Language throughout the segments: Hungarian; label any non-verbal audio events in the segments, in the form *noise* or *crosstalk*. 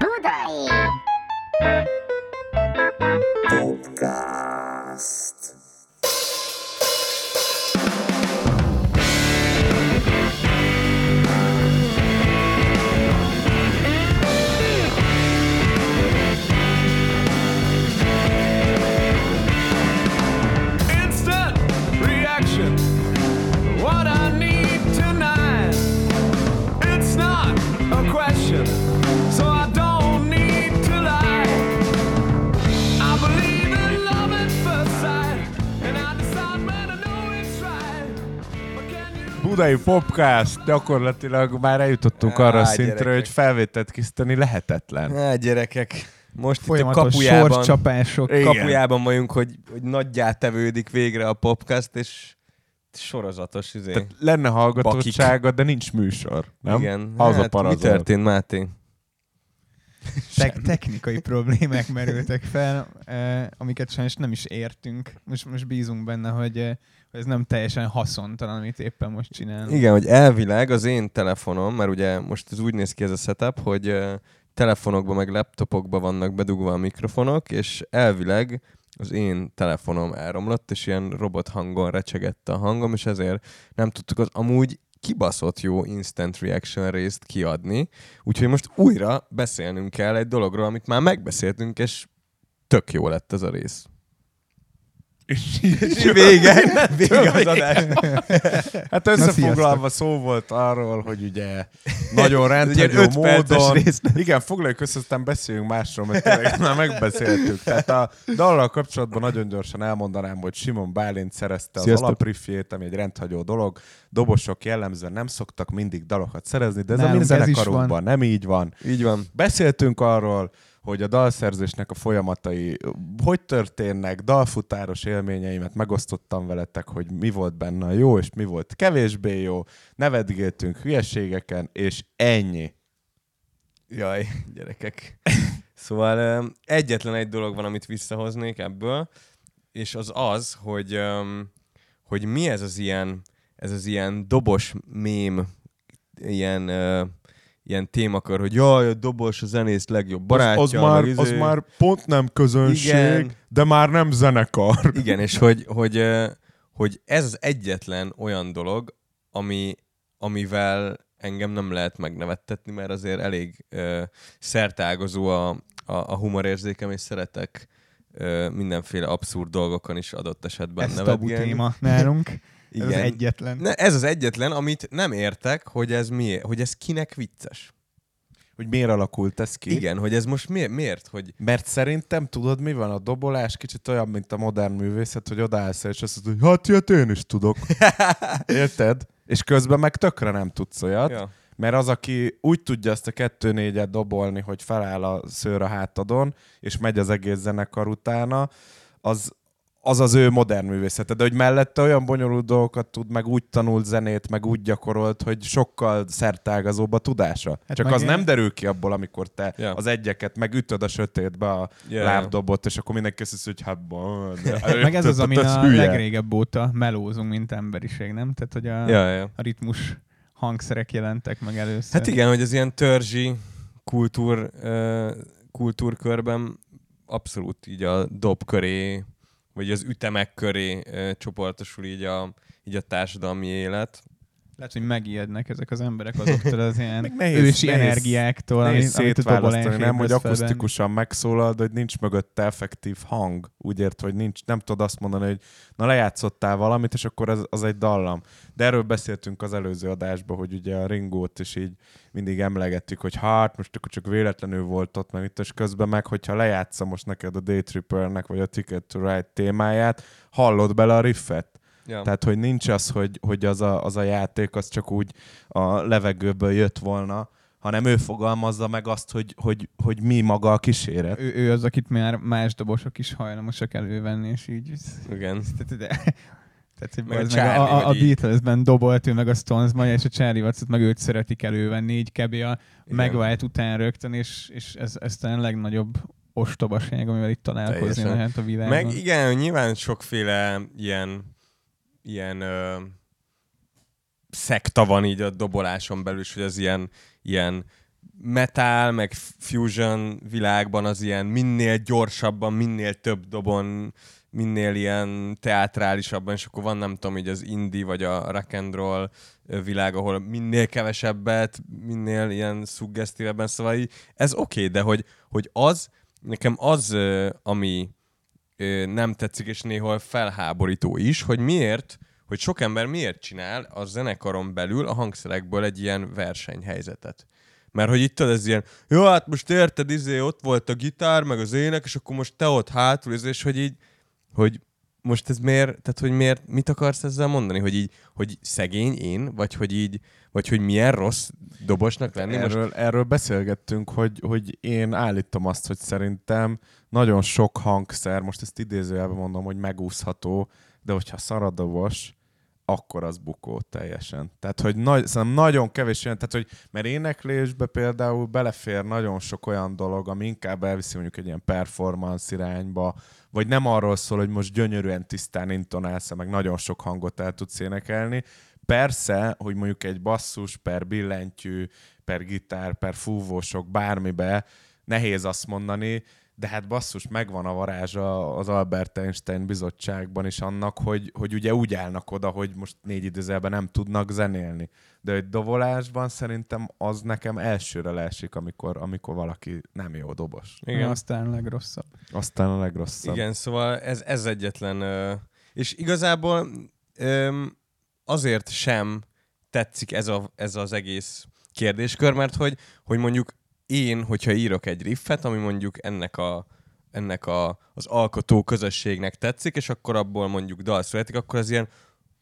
Budai! Podcast. Budai Popcast, gyakorlatilag már eljutottunk Á, arra a szintre, gyerekek. hogy felvételt készíteni lehetetlen. Hát gyerekek, most itt a kapujában, sorcsapások. Igen. kapujában vagyunk, hogy, hogy nagyjá tevődik végre a podcast, és sorozatos izé. Tehát lenne hallgatottsága, de nincs műsor, nem? Igen. Az a hát, mi parazol. történt, Máté? Te- technikai problémák merültek fel, eh, amiket sajnos nem is értünk. Most, most bízunk benne, hogy, eh, hogy ez nem teljesen haszontalan, amit éppen most csinálunk. Igen, hogy elvileg az én telefonom, mert ugye most ez úgy néz ki ez a setup, hogy ö, telefonokban meg laptopokban vannak bedugva a mikrofonok, és elvileg az én telefonom elromlott, és ilyen robot hangon recsegette a hangom, és ezért nem tudtuk az amúgy kibaszott jó instant reaction részt kiadni, úgyhogy most újra beszélnünk kell egy dologról, amit már megbeszéltünk, és tök jó lett ez a rész. És *laughs* Vége, *laughs* vége az adás. Hát összefoglalva szó volt arról, hogy ugye *laughs* nagyon rendhagyó módon... Igen, foglaljuk össze, aztán beszéljünk másról, mert tényleg már megbeszéltük. Tehát a dallal kapcsolatban nagyon gyorsan elmondanám, hogy Simon Bálint szerezte az Sziasztok. alapriffjét, ami egy rendhagyó dolog. Dobosok jellemzően nem szoktak mindig dalokat szerezni, de ez a Nálunk mi nem így van. Így van. Beszéltünk arról, hogy a dalszerzésnek a folyamatai hogy történnek, dalfutáros élményeimet megosztottam veletek, hogy mi volt benne a jó, és mi volt kevésbé jó, nevetgéltünk hülyeségeken, és ennyi. Jaj, gyerekek. Szóval egyetlen egy dolog van, amit visszahoznék ebből, és az az, hogy, hogy mi ez az ilyen, ez az ilyen dobos mém, ilyen, ilyen témakör, hogy jaj, a dobos a zenész legjobb barátja. az, az, már, meg az izé. már pont nem közönség, Igen. de már nem zenekar. *laughs* Igen, és hogy, hogy, hogy ez az egyetlen olyan dolog, ami, amivel engem nem lehet megnevettetni, mert azért elég ö, szertágazó a, a, a humorérzékem, és szeretek ö, mindenféle abszurd dolgokon is adott esetben Ez tabu nevetgélni. téma nálunk. *laughs* Ez az Igen. egyetlen. Ne, ez az egyetlen, amit nem értek, hogy ez mi, hogy ez kinek vicces. Hogy miért alakult ez ki? Igen, hogy ez most mi, miért, hogy Mert szerintem tudod, mi van? A dobolás kicsit olyan, mint a modern művészet, hogy odaállsz és azt mondod, hogy hát ilyet én is tudok. *laughs* Érted? És közben meg tökre nem tudsz olyat. ja. Mert az, aki úgy tudja ezt a kettő négyet dobolni, hogy feláll a szőr a hátadon, és megy az egész zenekar utána, az, az az ő modern művészete. De hogy mellette olyan bonyolult dolgokat tud, meg úgy tanult zenét, meg úgy gyakorolt, hogy sokkal szertágazóbb a tudása. Hát Csak az ilyen- nem derül ki abból, amikor te Ja. az egyeket megütöd a sötétbe a Ja, lábdobot, és akkor mindenki azt hogy hát de *laughs* Meg ez az, amin a legrégebb óta melózunk, mint emberiség, nem? Tehát, hogy a, Ja, ja. a ritmus hangszerek jelentek meg először. Hát igen, hogy az ilyen törzsi kultúr, kultúrkörben abszolút így a dob köré, vagy az ütemek köré csoportosul így a, így a társadalmi élet. Lehet, hogy megijednek ezek az emberek azoktól az ilyen *laughs* nehéz- ősi nehéz- energiáktól, Nehéz amit, szétválasztani, nem, hogy akusztikusan megszólal, de hogy nincs mögötte effektív hang. Úgy ért, hogy nincs, nem tudod azt mondani, hogy na lejátszottál valamit, és akkor az, az egy dallam. De erről beszéltünk az előző adásban, hogy ugye a Ringót is így mindig emlegettük, hogy hát most akkor csak véletlenül volt ott, meg itt, és közben meg, hogyha lejátsza most neked a Daytrippernek, vagy a Ticket to Ride témáját, hallod bele a riffet. Ja. Tehát, hogy nincs az, hogy, hogy az, a, az a játék az csak úgy a levegőből jött volna, hanem ő fogalmazza meg azt, hogy, hogy, hogy mi maga a kíséret. Ő, ő az, akit már más dobosok is hajlamosak elővenni, és így... Igen. Tehát, de, tehát hogy Meg a az meg Charlie, a, a, a. Beatlesben dobolt ő meg a stones és a Charlie Watts-ot meg őt szeretik elővenni, így kb. a megvált után rögtön, és, és ez, ez talán a legnagyobb ostobaság, amivel itt találkozni Teljesen. lehet a világon. Meg igen, nyilván sokféle ilyen, ilyen ö, szekta van így a doboláson belül, és hogy az ilyen, ilyen metal, meg fusion világban az ilyen minél gyorsabban, minél több dobon, minél ilyen teátrálisabban, és akkor van nem tudom, így az indie vagy a rock and roll világ, ahol minél kevesebbet, minél ilyen szuggesztívebben, szóval ez oké, okay, de hogy, hogy az, nekem az, ami nem tetszik, és néhol felháborító is, hogy miért, hogy sok ember miért csinál a zenekaron belül a hangszerekből egy ilyen versenyhelyzetet. Mert hogy itt ez ilyen, jó, hát most érted, izé, ott volt a gitár, meg az ének, és akkor most te ott hátul, és hogy így, hogy most ez miért, tehát hogy miért, mit akarsz ezzel mondani? Hogy így, hogy szegény én, vagy hogy így, vagy hogy milyen rossz dobosnak lenni? Most Erről, erről beszélgettünk, hogy, hogy én állítom azt, hogy szerintem nagyon sok hangszer, most ezt idézőjelben mondom, hogy megúszható, de hogyha szaradobos, akkor az bukó teljesen. Tehát, hogy nagy, szerintem nagyon kevés olyan, tehát, hogy mert éneklésbe például belefér nagyon sok olyan dolog, ami inkább elviszi mondjuk egy ilyen performance irányba, vagy nem arról szól, hogy most gyönyörűen tisztán intonálsz, meg nagyon sok hangot el tudsz énekelni. Persze, hogy mondjuk egy basszus per billentyű, per gitár, per fúvósok, bármibe nehéz azt mondani, de hát basszus, megvan a varázsa az Albert Einstein bizottságban is annak, hogy, hogy ugye úgy állnak oda, hogy most négy időzelben nem tudnak zenélni. De egy dovolásban szerintem az nekem elsőre leesik, amikor, amikor valaki nem jó dobos. Igen. Aztán a legrosszabb. Aztán a legrosszabb. Igen, szóval ez, ez egyetlen... És igazából azért sem tetszik ez, a, ez az egész kérdéskör, mert hogy, hogy mondjuk én, hogyha írok egy riffet, ami mondjuk ennek a ennek a, az alkotó közösségnek tetszik, és akkor abból mondjuk dal születik, akkor az ilyen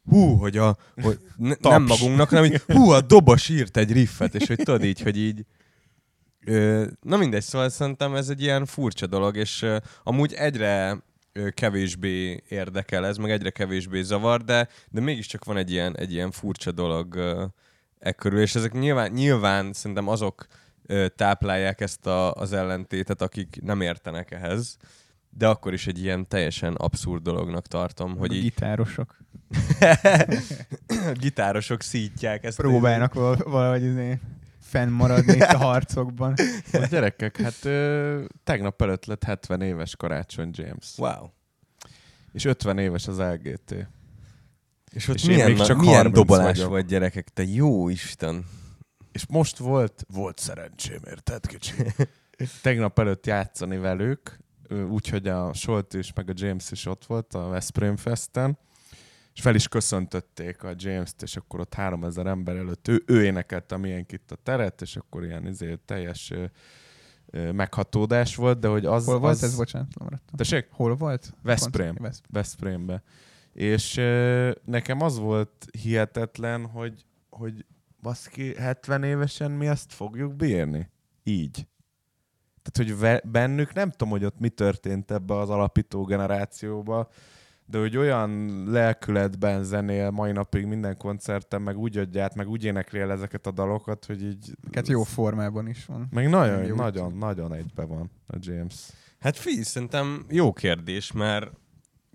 hú, hogy a, hogy ne, nem magunknak, hanem hogy *laughs* hú, a dobos írt egy riffet, és hogy tudod így, hogy így ö, na mindegy, szóval szerintem ez egy ilyen furcsa dolog, és ö, amúgy egyre ö, kevésbé érdekel ez, meg egyre kevésbé zavar, de, de mégiscsak van egy ilyen, egy ilyen furcsa dolog ö, e körül, és ezek nyilván, nyilván szerintem azok táplálják ezt a, az ellentétet, akik nem értenek ehhez, de akkor is egy ilyen teljesen abszurd dolognak tartom, hogy a így gitárosok *laughs* gitárosok szítják ezt. próbálnak val- valahogy izé fennmaradni itt a *laughs* harcokban. A gyerekek, hát ö, tegnap előtt lett 70 éves Karácsony James. Wow. És 50 éves az LGT. És ott És milyen, még na, csak milyen 30 dobolás vagyok. vagy gyerekek, te jó Isten. És most volt, volt szerencsém, érted, kicsi? *laughs* Tegnap előtt játszani velük, úgyhogy a Solt is, meg a James is ott volt a Veszprém Festen, és fel is köszöntötték a James-t, és akkor ott 3000 ember előtt ő, ő énekelte milyen itt a teret, és akkor ilyen izé, teljes ö, meghatódás volt, de hogy az... Hol volt az... ez? Bocsánat, lemaradtam. Tessék? Hol volt? Veszprém. Veszprémbe. És ö, nekem az volt hihetetlen, hogy, hogy baszki, 70 évesen mi ezt fogjuk bírni? Így. Tehát, hogy ve- bennük nem tudom, hogy ott mi történt ebbe az alapító generációba, de hogy olyan lelkületben zenél mai napig minden koncerten, meg úgy adját, meg úgy énekli el ezeket a dalokat, hogy így... Hát jó formában is van. Meg nagyon, Jó. nagyon, nagyon egybe van a James. Hát fi, szerintem jó kérdés, mert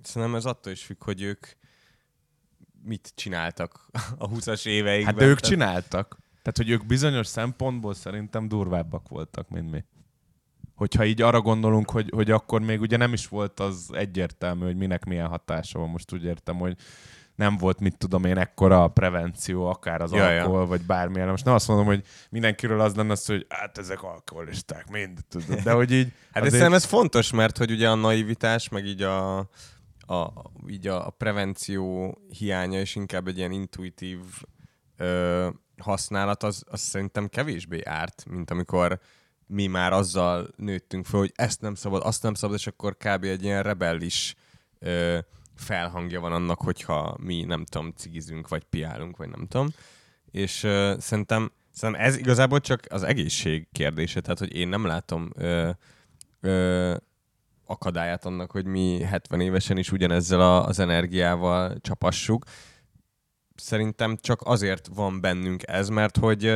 szerintem ez attól is függ, hogy ők mit csináltak *laughs* a 20-as éveikben. Hát de ők Tehát- csináltak. Tehát, hogy ők bizonyos szempontból szerintem durvábbak voltak, mint mi. Hogyha így arra gondolunk, hogy, hogy akkor még ugye nem is volt az egyértelmű, hogy minek milyen hatása van. Most úgy értem, hogy nem volt, mit tudom én, ekkora a prevenció, akár az Ja, ja, ja. alkohol, vagy bármilyen. Most nem azt mondom, hogy mindenkiről az lenne az, hogy hát ezek alkoholisták, mind, tudod. De hogy így... Hát azért... szerintem ez fontos, mert hogy ugye a naivitás, meg így a, a, így a prevenció hiánya, és inkább egy ilyen intuitív ö, használat, az, az szerintem kevésbé árt, mint amikor mi már azzal nőttünk fel, hogy ezt nem szabad, azt nem szabad, és akkor kb. egy ilyen rebellis ö, felhangja van annak, hogyha mi, nem tudom, cigizünk, vagy piálunk, vagy nem tudom. És ö, szerintem, szerintem ez igazából csak az egészség kérdése, tehát hogy én nem látom ö, ö, akadályát annak, hogy mi 70 évesen is ugyanezzel a, az energiával csapassuk. Szerintem csak azért van bennünk ez, mert hogy,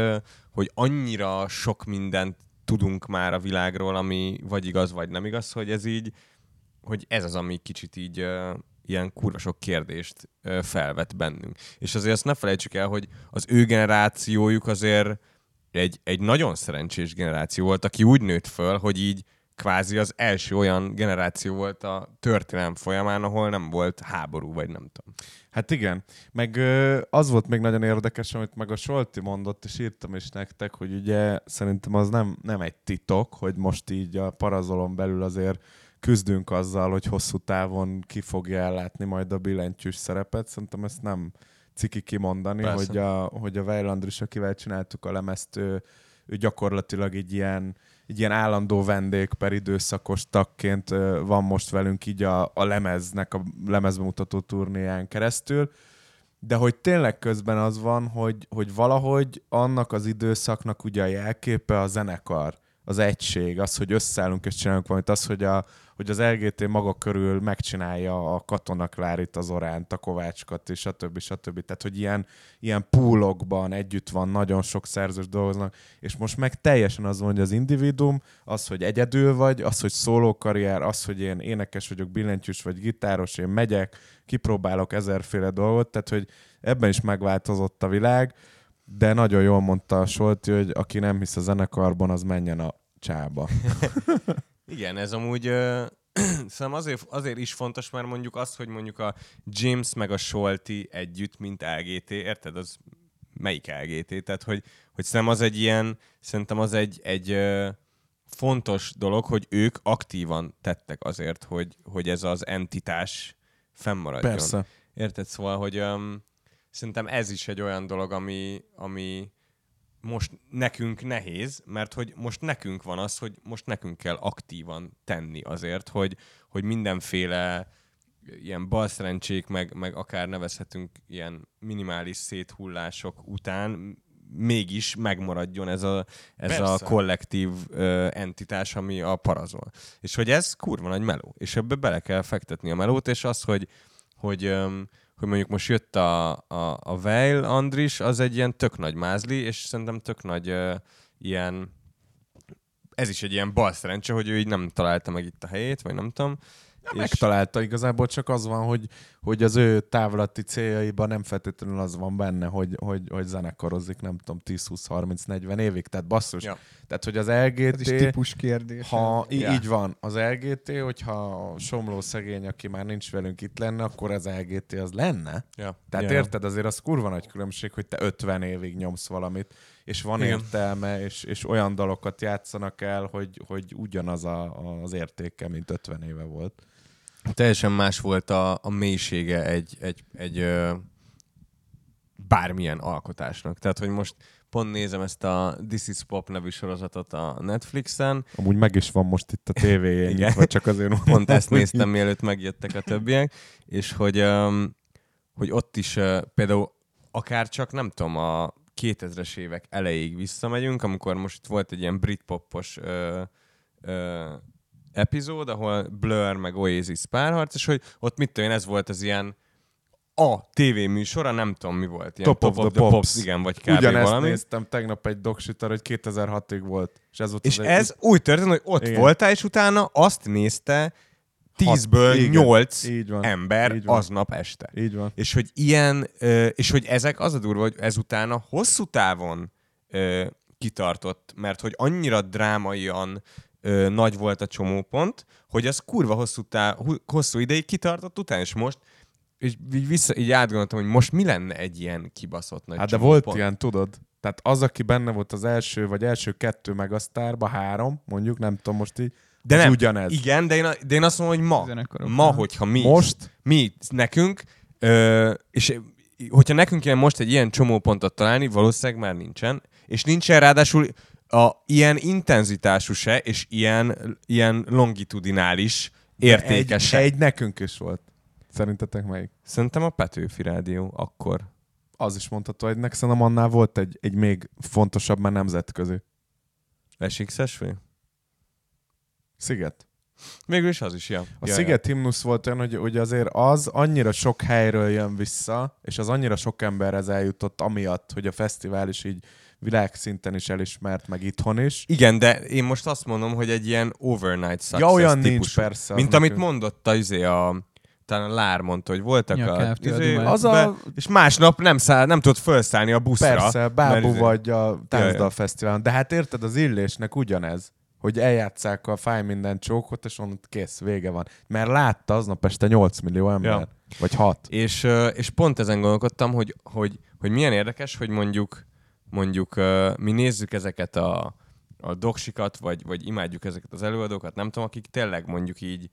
hogy annyira sok mindent tudunk már a világról, ami vagy igaz, vagy nem igaz, hogy ez így, hogy ez az, ami kicsit így, ilyen kurva sok kérdést felvet bennünk. És azért azt ne felejtsük el, hogy az ő generációjuk azért egy, egy nagyon szerencsés generáció volt, aki úgy nőtt föl, hogy így kvázi az első olyan generáció volt a történelem folyamán, ahol nem volt háború, vagy nem tudom. Hát igen, meg az volt még nagyon érdekes, amit meg a Solti mondott, és írtam is nektek, hogy ugye szerintem az nem, nem egy titok, hogy most így a parazolon belül azért küzdünk azzal, hogy hosszú távon ki fogja ellátni majd a billentyűs szerepet. Szerintem ezt nem ciki kimondani, Persze. hogy a, hogy a Weilandris, akivel csináltuk a lemezt, ő, ő gyakorlatilag egy ilyen, egy ilyen állandó vendég per időszakos tagként van most velünk így a, a lemeznek, a lemezbemutató turnéján keresztül, de hogy tényleg közben az van, hogy, hogy valahogy annak az időszaknak ugye a jelképe a zenekar, az egység, az, hogy összeállunk és csinálunk valamit, az, hogy, a, hogy az LGT maga körül megcsinálja a Katona Klárit, az Oránt, a Kovácskat, és stb. stb. Tehát, hogy ilyen, ilyen poolokban együtt van, nagyon sok szerzős dolgoznak, és most meg teljesen az van, az individuum, az, hogy egyedül vagy, az, hogy szólókarrier, az, hogy én énekes vagyok, billentyűs vagy gitáros, én megyek, kipróbálok ezerféle dolgot, tehát, hogy ebben is megváltozott a világ, de nagyon jól mondta a Solti, hogy aki nem hisz a zenekarban, az menjen a csába. *laughs* Igen, ez amúgy ö, *clears throat* szerintem azért, azért is fontos, mert mondjuk az, hogy mondjuk a James meg a Solti együtt, mint LGT, érted? Az melyik LGT? Tehát, hogy, hogy szerintem az egy ilyen, szerintem az egy, egy ö, fontos dolog, hogy ők aktívan tettek azért, hogy, hogy ez az entitás fennmaradjon. Persze. Érted? Szóval, hogy um, szerintem ez is egy olyan dolog, ami, ami most nekünk nehéz, mert hogy most nekünk van az, hogy most nekünk kell aktívan tenni azért, hogy, hogy mindenféle ilyen balszerencsék, meg, meg akár nevezhetünk ilyen minimális széthullások után mégis megmaradjon ez a, ez a kollektív uh, entitás, ami a parazol. És hogy ez kurva nagy meló. És ebbe bele kell fektetni a melót, és az, hogy, hogy, um, hogy mondjuk most jött a, a, a Veil Andris, az egy ilyen tök nagy mázli, és szerintem tök nagy uh, ilyen ez is egy ilyen bal szerencse, hogy ő így nem találta meg itt a helyét, vagy nem tudom. És- Megtalálta igazából, csak az van, hogy, hogy az ő távlati céljaiban nem feltétlenül az van benne, hogy, hogy, hogy zenekarozik, nem tudom, 10-20-30-40 évig, tehát basszus. Ja. Tehát, hogy az Ez is LGT, típus kérdés. ha í- Ja. így van, az LGT, hogyha a Somló szegény, aki már nincs velünk itt lenne, akkor az LGT az lenne. Ja. Tehát ja. érted, azért az kurva nagy különbség, hogy te 50 évig nyomsz valamit, és van Igen. értelme, és, és olyan dalokat játszanak el, hogy, hogy ugyanaz a, az értéke, mint 50 éve volt. Teljesen más volt a, a mélysége egy, egy, egy ö, bármilyen alkotásnak. Tehát, hogy most pont nézem ezt a This is Pop nevű sorozatot a Netflixen, Amúgy meg is van most itt a tévéjén, Igen. vagy csak azért mondom, pont ezt néztem, mielőtt megjöttek a többiek, és hogy, um, hogy ott is uh, például akár csak, nem tudom, a 2000-es évek elejéig visszamegyünk, amikor most volt egy ilyen britpopos uh, uh, epizód, ahol Blur meg Oasis párharc, és hogy ott mit tudom én, ez volt az ilyen a tévéműsora, nem tudom mi volt. Ilyen Top of the Pops. igen, vagy kb. Ugyanezt valami. néztem tegnap egy doksitar, hogy 2006-ig volt. És ez volt És az ez úgy történt, hogy ott Igen. voltál, és utána azt nézte tízből igen. nyolc Így van. ember Így van. aznap este. Így van. És hogy ilyen, és hogy ezek az a durva, hogy ezután a hosszú távon kitartott, mert hogy annyira drámaian ö, nagy volt a csomópont, hogy az kurva hosszú, tá- hosszú ideig kitartott utána, és most és így, vissza, így átgondoltam, hogy most mi lenne egy ilyen kibaszott nagy Hát de volt ilyen, tudod? Tehát az, aki benne volt az első, vagy első kettő megasztárba, három, mondjuk, nem tudom most így, De az nem, ugyanez. Igen, de én, de én azt mondom, hogy ma, ma, hogyha mi, Most? mi nekünk, ö, és hogyha nekünk kéne most egy ilyen csomópontot találni, valószínűleg már nincsen, és nincsen ráadásul a ilyen intenzitású se, és ilyen, ilyen longitudinális értékes Egy, egy nekünk is volt. Szerintetek melyik? Szerintem a Petőfi Rádió akkor. Az is mondható, hogy nekem szerintem annál volt egy, egy még fontosabb, mert nemzetközi. SXSV? Sziget. Végül is az is, ja. A ja, Sziget himnusz volt olyan, hogy, hogy azért az annyira sok helyről jön vissza, és az annyira sok emberhez eljutott amiatt, hogy a fesztivál is így világszinten is elismert, meg itthon is. Igen, de én most azt mondom, hogy egy ilyen overnight success Ja, olyan nincs típusú. persze. az Mint amit nekünk. mondott a, izé, a talán Lár mondta, hogy voltak Ja, a, izé. Az a, és másnap nem, száll, nem tudott felszállni a buszra. persze, Bábú izé- vagy a Táncdal. Fesztiválon. De hát érted, az illésnek ugyanez, hogy eljátszák a fáj minden csókot, és onnan kész, vége van. Mert látta aznap este 8 millió ember. Ja. Vagy 6. És, és pont ezen gondolkodtam, hogy, hogy, hogy milyen érdekes, hogy mondjuk, mondjuk mi nézzük ezeket a, a doksikat, vagy, vagy imádjuk ezeket az előadókat, nem tudom, akik tényleg mondjuk így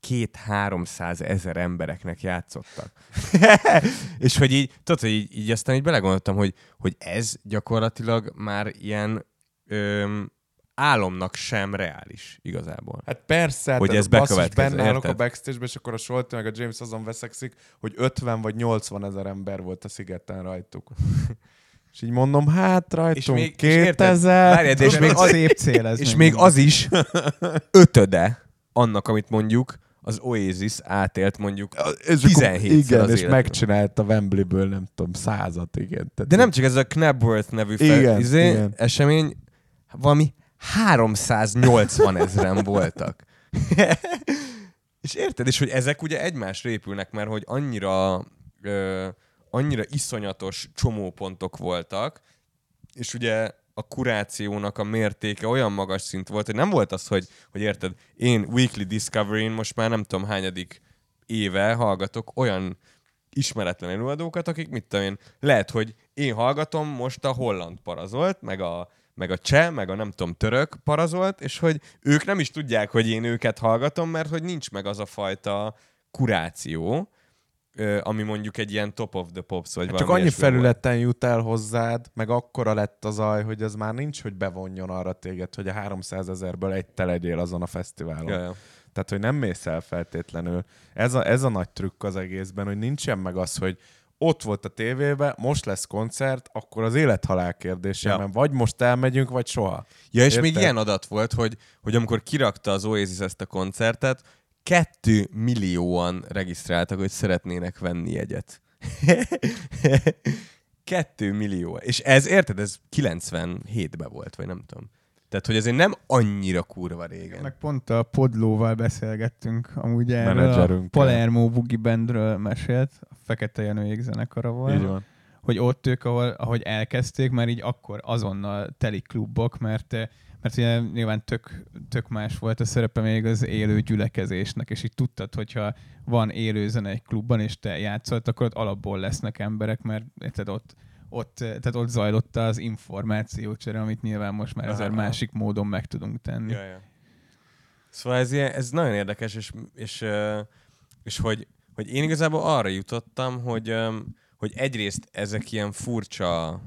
két-háromszáz ezer embereknek játszottak. *laughs* és hogy így, tudod, hogy így, így aztán így belegondoltam, hogy, hogy ez gyakorlatilag már ilyen öm, álomnak sem reális igazából. Hát persze, Hogy tehát ez basszus, bekövetkezzen, benne állok a backstage és akkor a Solti meg a James azon veszekszik, hogy 50 vagy 80 ezer ember volt a szigeten rajtuk. *laughs* és így mondom, hát rajtunk még- és érted? 2000. Várjál, de és És még még az- szép cél ez. És még az is *laughs* ötöde annak, amit mondjuk az Oasis átélt mondjuk és 17 Igen, az és életből. megcsinálta Wembley-ből, nem tudom, százat, igen. Tehát De nem csak ez a Knabworth nevű fel, Igen, izé, igen. esemény, valami 380 ezeren voltak. *laughs* és érted? És hogy ezek ugye egymásra épülnek, mert hogy annyira, ö, annyira iszonyatos csomópontok voltak, és ugye a kurációnak a mértéke olyan magas szint volt, hogy nem volt az, hogy, hogy érted, én Weekly Discovery-n most már nem tudom hányadik éve hallgatok olyan ismeretlen előadókat, akik mit tudom én, lehet, hogy én hallgatom most a holland parazolt, meg a, meg a cseh, meg a nem tudom, török parazolt, és hogy ők nem is tudják, hogy én őket hallgatom, mert hogy nincs meg az a fajta kuráció, ami mondjuk egy ilyen top of the pops, vagy Hát csak annyi ilyesmi volt. felületen jut el hozzád, meg akkora lett az aj, hogy ez már nincs, hogy bevonjon arra téged, hogy a 300 ezerből egy te legyél azon a fesztiválon. Ja, ja. Tehát, hogy nem mész el feltétlenül. Ez a, ez a nagy trükk az egészben, hogy nincsen meg az, hogy ott volt a tévében, most lesz koncert, akkor az élethalál kérdése, Ja. ja. mert vagy most elmegyünk, vagy soha. Ja, és Érted? még ilyen adat volt, hogy, hogy amikor kirakta az Oasis ezt a koncertet, kettő millióan regisztráltak, hogy szeretnének venni jegyet. *laughs* kettő millió. És ez, érted, ez 97-ben volt, vagy nem tudom. Tehát, hogy ezért nem annyira kurva régen. Meg pont a Podlóval beszélgettünk, amúgy erről a. Palermo Boogie Bandről mesélt, a Fekete Jenőjék zenekara volt. Így van. Hogy ott ők, ahol, ahogy elkezdték, már így akkor azonnal teli klubok, mert, eh, mert ugye nyilván tök, tök más volt a szerepe még az élő gyülekezésnek, és így tudtad, hogyha van élő zene egy klubban, és te játszol, akkor ott alapból lesznek emberek, mert érted, ott, ott, eh, tehát ott zajlott az információcsere, amit nyilván most már ezer másik módon meg tudunk tenni. Ja, ja. Szóval ez, ilyen, ez nagyon érdekes, és, és, ö, és hogy, hogy én igazából arra jutottam, hogy, hogy egyrészt ezek ilyen furcsa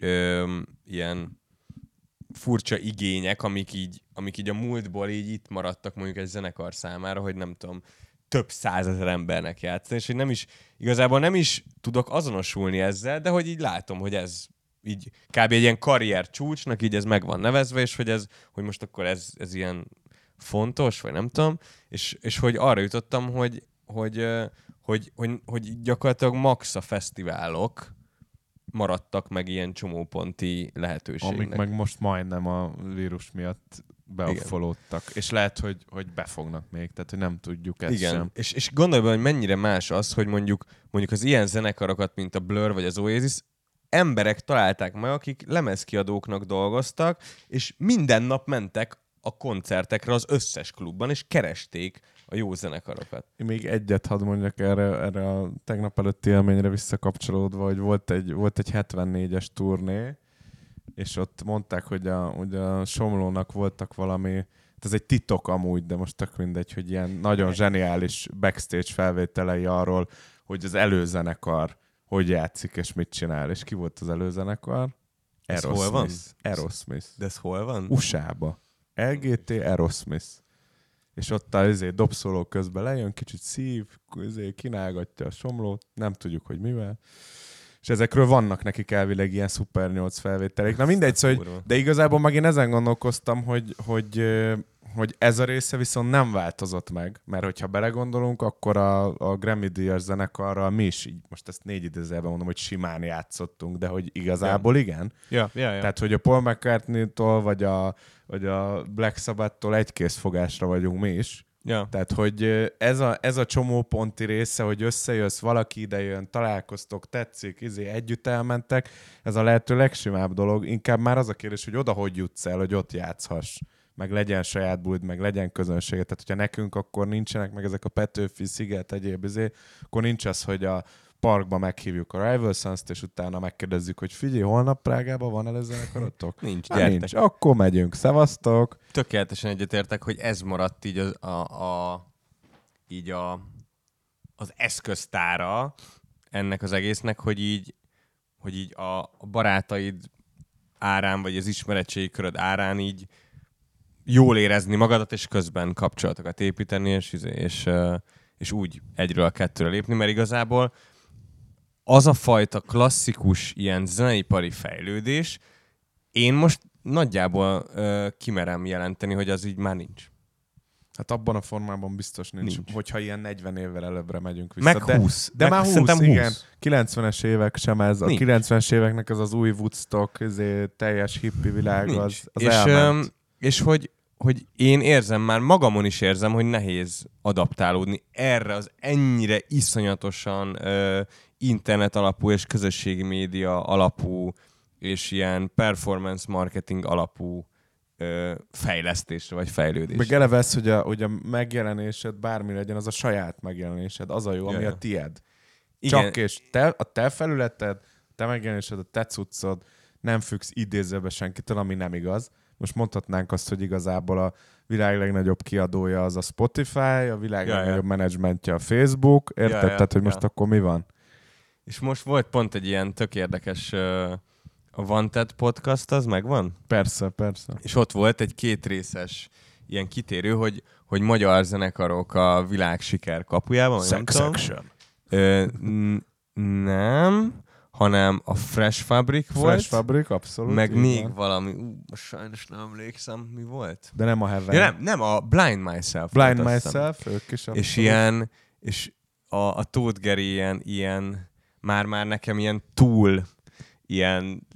öm, ilyen furcsa igények, amik így, amik így a múltból így itt maradtak mondjuk egy zenekar számára, hogy nem tudom, több százezer embernek játszani, és hogy nem is, igazából nem is tudok azonosulni ezzel, de hogy így látom, hogy ez így kb. egy ilyen karrier csúcsnak így ez meg van nevezve, és hogy ez, hogy most akkor ez, ez ilyen fontos, vagy nem tudom, és, és hogy arra jutottam, hogy, hogy, ö, hogy, hogy, hogy gyakorlatilag max a fesztiválok maradtak meg ilyen csomóponti lehetőségnek. Amik meg most majdnem a vírus miatt beoffolódtak. És lehet, hogy, hogy befognak még, tehát hogy nem tudjuk ezt Igen, sem. és, és gondolj bele, hogy mennyire más az, hogy mondjuk, mondjuk az ilyen zenekarokat, mint a Blur vagy az Oasis, emberek találták meg, akik lemezkiadóknak dolgoztak, és minden nap mentek a koncertekre az összes klubban, és keresték a jó zenekarokat. Még egyet hadd mondjak erre, erre a tegnap előtti élményre visszakapcsolódva, hogy volt egy, volt egy 74-es turné, és ott mondták, hogy a, hogy a Somlónak voltak valami, hát ez egy titok amúgy, de most tök mindegy, hogy ilyen nagyon zseniális backstage felvételei arról, hogy az előzenekar hogy játszik és mit csinál. És ki volt az előzenekar? Ez hol van? Aerosmith. De ez hol van? USA-ba. LGT Aerosmith. És ott a izé, dobszóló közben lejön, kicsit szív, izé, kínálgatja a somlót, nem tudjuk, hogy mivel. És ezekről vannak nekik elvileg ilyen Super 8 felvételek. Na mindegy, szóval, hogy, de igazából meg én ezen gondolkoztam, hogy, hogy, hogy ez a része viszont nem változott meg, mert hogyha belegondolunk, akkor a, a Grammy díjas zenekarral mi is így, most ezt négy idézőben mondom, hogy simán játszottunk, de hogy igazából igen. Ja, ja, ja. Tehát, hogy a Paul McCartney-tól, vagy a, vagy a Black Sabbath-tól egy készfogásra vagyunk mi is. Ja. Tehát, hogy ez a, ez a csomóponti része, hogy összejössz, valaki ide jön, találkoztok, tetszik, izé, együtt elmentek, ez a lehető legsimább dolog. Inkább már az a kérdés, hogy oda hogy jutsz el, hogy ott játszhass meg legyen saját bult, meg legyen közönsége. Tehát, hogyha nekünk akkor nincsenek meg ezek a Petőfi, Sziget, egyéb izé, akkor nincs az, hogy a parkba meghívjuk a Rival sons és utána megkérdezzük, hogy figyelj, holnap Prágában van előzenekarotok? *laughs* Nincs, Ha gyertek. nincs, akkor megyünk. Szevasztok! Tökéletesen egyetértek, hogy ez maradt így, az, a, a, így a, az eszköztára ennek az egésznek, hogy így, hogy így a, a barátaid árán, vagy az ismeretségi köröd árán így jól érezni magadat, és közben kapcsolatokat építeni, és, izé- és, és úgy egyről a kettőre lépni, mert igazából az a fajta klasszikus ilyen zeneipari fejlődés, én most nagyjából ö, kimerem jelenteni, hogy az így már nincs. Hát abban a formában biztos nincs, Nincs. hogyha ilyen 40 évvel előbbre megyünk vissza. Meg de, 20. De Meg már 20, szerintem igen. 90-es évek sem ez. Nincs. A 90-es éveknek ez az új Woodstock, izé, teljes hippi világ, Nincs. az, az és, elment. öm, és hogy, hogy én érzem, már magamon is érzem, hogy nehéz adaptálódni erre az ennyire iszonyatosan ö, internet alapú és közösségi média alapú és ilyen performance marketing alapú ö, fejlesztésre vagy fejlődésre. Meg eleve ez, hogy a, hogy a megjelenésed bármi legyen, az a saját megjelenésed, az a jó, ami Ja, ja. a tied. Igen. Csak és te, a te felületed, a te megjelenésed, a te cuccod, nem függsz idézőbe senkitől, ami nem igaz. Most mondhatnánk azt, hogy igazából a világ legnagyobb kiadója az a Spotify, a világ Ja, ja. legnagyobb menedzsmentje a Facebook, érted? Ja, ja, Tehát, hogy ja. most akkor mi van? És most volt pont egy ilyen tök érdekes ö, a Wanted podcast, az megvan? Persze, persze. És ott volt egy kétrészes ilyen kitérő, hogy, hogy magyar zenekarok a világ siker kapujában, vagy nem tudom. Ö, n- nem, hanem a Fresh Fabric volt, Fresh Fabric, abszolút. meg így még valami, ú, sajnos nem emlékszem, mi volt. De nem a Heaven. Ja, nem, nem, a Blind Myself Blind. Myself, ők is abszolút. És ilyen, és a, a Tóth Geri ilyen, ilyen, már-már nekem ilyen túl, ilyen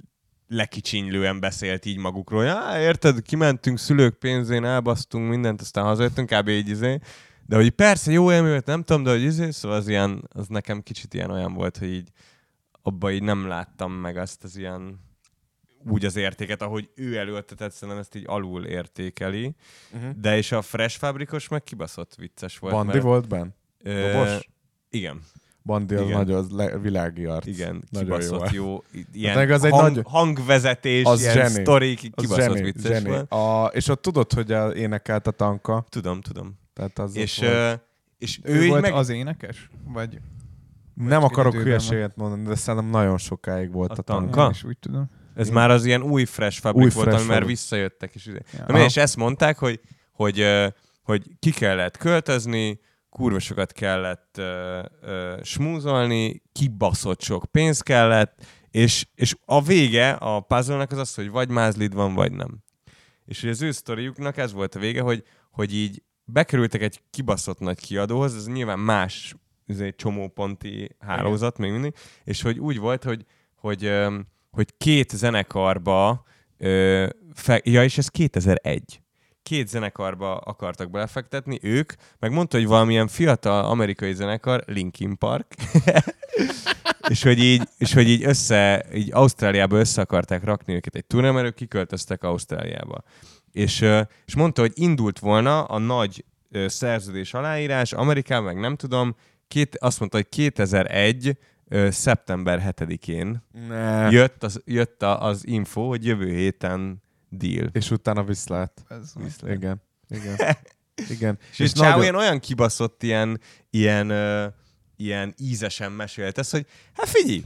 lekicsinylően beszélt így magukról. Ja, érted, kimentünk szülők pénzén, elbasztunk mindent, aztán hazajöttünk, kb. így izé. De hogy persze jó élmény nem tudom, de hogy izé, szóval az ilyen, az nekem kicsit ilyen olyan volt, hogy így abba így nem láttam meg azt az ilyen úgy az értéket, ahogy ő előltetett, szerintem ezt így alul értékeli. Uh-huh. De és a Fresh Fabrikos meg kibaszott vicces volt. Bandi mert, volt benn? Ö, Dobos? igen, Bandi az nagyon az le, világi arc. igen, Nagyon kibaszott jó. jó. *laughs* i- Ilyen meg az egy hang, nagy- hangvezetés, Az ilyen zseni. kibaszott zseni, vicces zseni. volt. A, és ott tudod, hogy a, énekelt a tanka. Tudom, tudom. Tehát az És, ö, és Ő, ő, volt meg... az énekes? Vagy nem akarok időben van. hülyeséget mondani, de szerintem nagyon sokáig volt A a, tanka? tanka. Én is úgy tudom. Ez már az ilyen új Fresh Fabric Új volt, Fresh ami már visszajöttek. És. Ja. Na, és ezt mondták, hogy, hogy, hogy ki kellett költözni, kurva sokat kellett ö, ö, smúzolni, kibaszott sok pénz kellett, és, és a vége a puzzle az az, hogy vagy mázlid van, vagy nem. És hogy az ő sztoriuknak ez volt a vége, hogy, hogy így bekerültek egy kibaszott nagy kiadóhoz, ez nyilván más egy csomóponti hálózat még mindig, és hogy úgy volt, hogy, hogy, hogy két zenekarba, fe, ja, és ez 2001 két zenekarba akartak belefektetni, ők, meg mondta, hogy valamilyen fiatal amerikai zenekar, Linkin Park, *laughs* és hogy így, és hogy így össze, így Ausztráliába össze akarták rakni őket egy turné, mert ők kiköltöztek Ausztráliába. És, és mondta, hogy indult volna a nagy szerződés aláírás, Amerikában meg nem tudom, két, azt mondta, hogy 2001 ö, szeptember 7-én Ne. jött az, jött a, az info, hogy jövő héten deal. És utána viszlát. Ez Igen. Igen. *laughs* Igen. És, és ilyen olyan kibaszott, ilyen, ilyen, ö, ilyen ízesen mesélt ezt, hogy hát figyelj,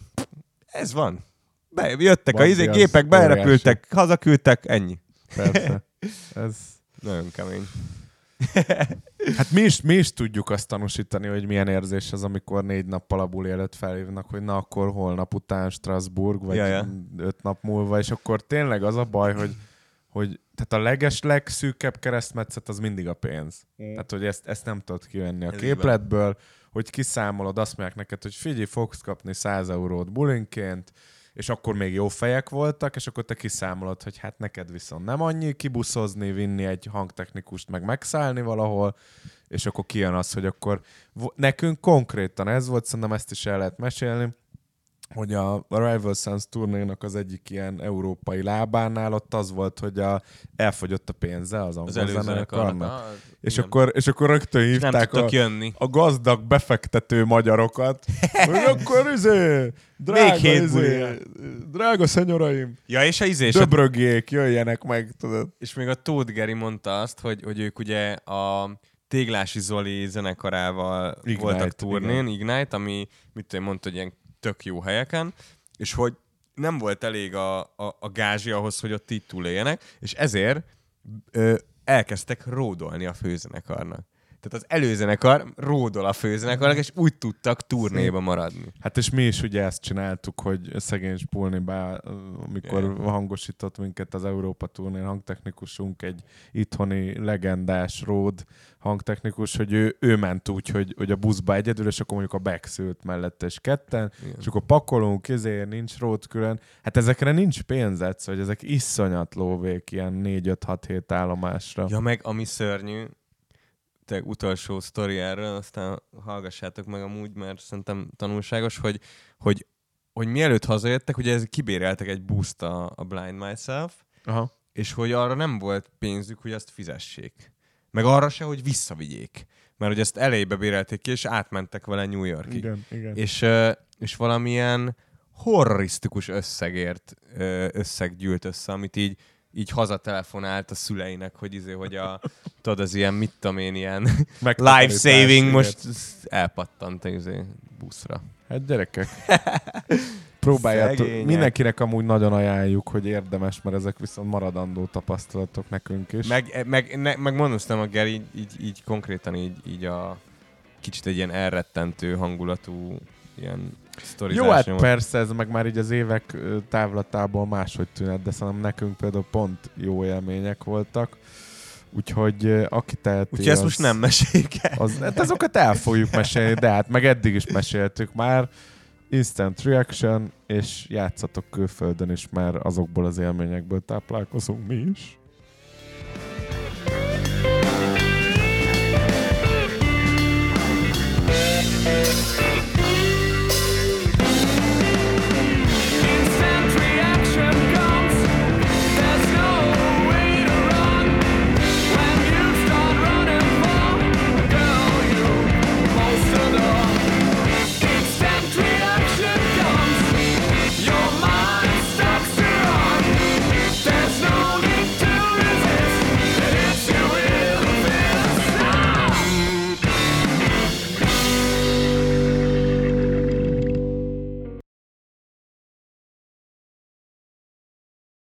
ez van. Be, jöttek a Bandi izé, az gépek, berepültek, hazaküldtek, ennyi. Persze. *laughs* Ez... Nagyon kemény. Hát mi is, mi is tudjuk azt tanúsítani, hogy milyen érzés az, amikor négy nappal a buli előtt felhívnak, hogy na akkor holnap után Strasbourg, vagy Ja, ja. öt nap múlva, és akkor tényleg az a baj, hogy, hogy tehát a leges legszűkebb keresztmetszet az mindig a pénz. Tehát, hogy ezt, ezt nem tudod kivenni a Ez képletből, hogy kiszámolod, azt mondják neked, hogy figyelj, fogsz kapni 100 eurót bulinként, és akkor még jó fejek voltak, és akkor te kiszámolod, hogy hát neked viszont nem annyi kibuszozni, vinni egy hangtechnikust, meg megszállni valahol, és akkor kijön az, hogy akkor nekünk konkrétan ez volt, szerintem ezt is el lehet mesélni, hogy a a Rival Sons turnénak az egyik ilyen európai lábánál ott az volt, hogy a, elfogyott a pénze az Az angol előzőnek zenekarnak. arra. És akkor, és akkor rögtön nem hívták tudtak a, jönni. a gazdag befektető magyarokat, *laughs* hogy akkor izé, drága, Még hét izé, drága szenyoraim, Ja, és a izé, döbrögjék, jöjjenek meg, tudod. és még a Tóth Geri mondta azt, hogy, hogy ők ugye a Téglási Zoli zenekarával Ignite, voltak turnén, Ignite, ami, mit tudom, mondta, hogy ilyen tök jó helyeken, és hogy nem volt elég a, a, a gázsi ahhoz, hogy ott így túléljenek, és ezért ö, elkezdtek ródolni a főzenekarnak. Tehát az előzenekar ródol a főzenekarnak, és úgy tudtak turnéba maradni. Hát és mi is ugye ezt csináltuk, hogy szegény Spulni bá, amikor Igen. hangosított minket az Európa turnén hangtechnikusunk, egy itthoni legendás ród hangtechnikus, hogy ő, ő ment úgy, hogy, hogy a buszba egyedül, és akkor mondjuk a backszült mellette és ketten, Igen. és akkor pakolunk, ezért nincs ród külön. Hát ezekre nincs pénzed, szóval ezek iszonyat lóvék ilyen 4-5-6-7 állomásra. Ja, meg ami szörnyű, te utolsó sztori erről, aztán hallgassátok meg amúgy, mert szerintem tanulságos, hogy, hogy, hogy mielőtt hazajöttek, ugye ez kibéreltek egy buszt a, a Blind Myself, Aha. és hogy arra nem volt pénzük, hogy azt fizessék. Meg arra se, hogy visszavigyék. Mert hogy ezt elejébe bérelték ki, és átmentek vele New Yorkig. Igen, igen. És, és valamilyen horrorisztikus összegért összeg gyűlt össze, amit így így hazatelefonált a szüleinek, hogy izé, hogy a, *laughs* tudod, az ilyen, mit tudom én, ilyen life saving most elpattant izé, buszra. Hát gyerekek, *laughs* próbáljátok. Szegények. Mindenkinek amúgy nagyon ajánljuk, hogy érdemes, mert ezek viszont maradandó tapasztalatok nekünk is. Meg, meg, ne, meg mondom, a Geri így, így, így konkrétan így, így a kicsit egy ilyen elrettentő hangulatú ilyen sztorizás Jó, hát nyomott. persze, ez meg már így az évek távlatából máshogy tűnhet, de szerintem nekünk például pont jó élmények voltak. Úgyhogy aki teheti, Úgyhogy ezt most nem meséljük el. Az, hát azokat el fogjuk mesélni, de hát meg eddig is meséltük már. Instant reaction, és játszatok külföldön is, mert azokból az élményekből táplálkozunk mi is.